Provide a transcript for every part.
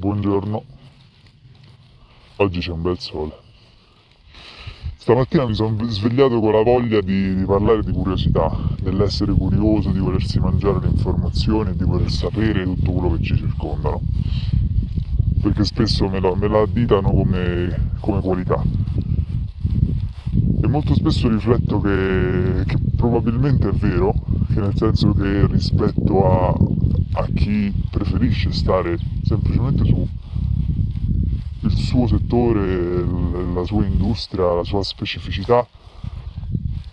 Buongiorno. Oggi c'è un bel sole. Stamattina mi sono svegliato con la voglia di, di, parlare di curiosità, dell'essere curioso, di volersi mangiare le informazioni, di voler sapere tutto quello che ci circondano. Perché spesso me, lo, me la additano come, come, qualità. E molto spesso rifletto che, che probabilmente è vero, che nel senso che rispetto a, a chi preferisce stare semplicemente su il suo settore, la sua industria, la sua specificità,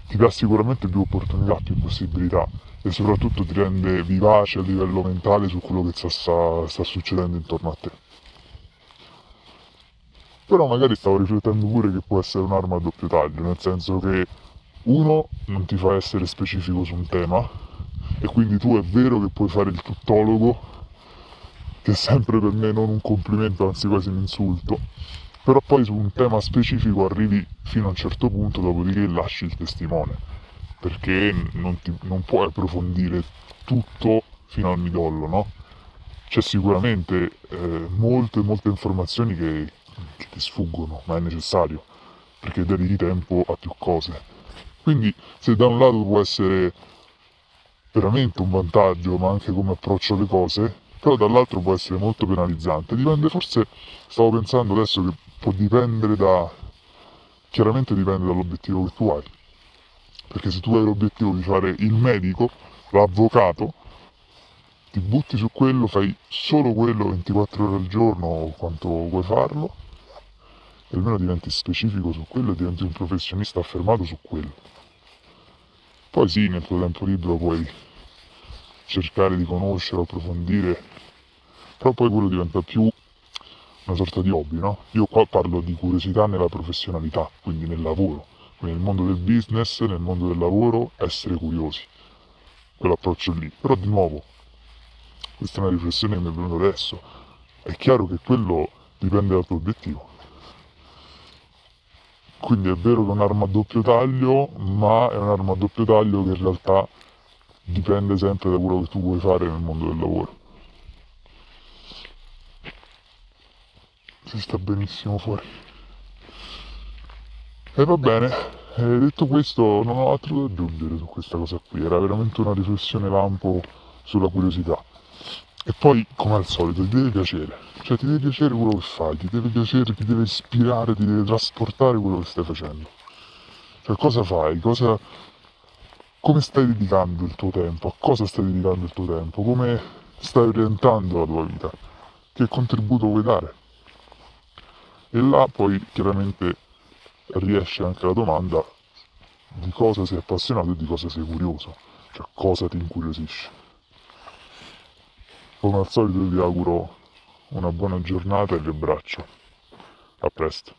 ti dà sicuramente più opportunità, più possibilità e soprattutto ti rende vivace a livello mentale su quello che sta, sta, sta succedendo intorno a te. Però magari stavo riflettendo pure che può essere un'arma a doppio taglio, nel senso che uno non ti fa essere specifico su un tema e quindi tu è vero che puoi fare il tuttologo che è sempre per me non un complimento, anzi quasi un insulto, però poi su un tema specifico arrivi fino a un certo punto, dopodiché lasci il testimone, perché non, ti, non puoi approfondire tutto fino al midollo, no? C'è sicuramente eh, molte, molte informazioni che, che ti sfuggono, ma è necessario, perché dedichi tempo a più cose. Quindi se da un lato può essere veramente un vantaggio, ma anche come approccio alle cose, però dall'altro può essere molto penalizzante. Dipende, forse stavo pensando adesso che può dipendere da... chiaramente dipende dall'obiettivo che tu hai. Perché se tu hai l'obiettivo di fare il medico, l'avvocato, ti butti su quello, fai solo quello 24 ore al giorno o quanto vuoi farlo, e almeno diventi specifico su quello e diventi un professionista affermato su quello. Poi sì, nel tuo tempo libero puoi cercare di conoscere, approfondire, però poi quello diventa più una sorta di hobby, no? Io qua parlo di curiosità nella professionalità, quindi nel lavoro, quindi nel mondo del business, nel mondo del lavoro, essere curiosi, quell'approccio lì. Però di nuovo, questa è una riflessione che mi è venuta adesso, è chiaro che quello dipende dal tuo obiettivo. Quindi è vero che è un'arma a doppio taglio, ma è un'arma a doppio taglio che in realtà dipende sempre da quello che tu vuoi fare nel mondo del lavoro. Si sta benissimo fuori. E va bene, e detto questo non ho altro da aggiungere su questa cosa qui, era veramente una riflessione lampo sulla curiosità. E poi, come al solito, ti deve piacere, cioè ti deve piacere quello che fai, ti deve piacere, ti deve ispirare, ti deve trasportare quello che stai facendo. Cioè cosa fai, cosa, come stai dedicando il tuo tempo, a cosa stai dedicando il tuo tempo, come stai orientando la tua vita, che contributo vuoi dare. E là poi chiaramente riesce anche la domanda di cosa sei appassionato e di cosa sei curioso, cioè cosa ti incuriosisce. Come al solito ti auguro una buona giornata e vi abbraccio. A presto.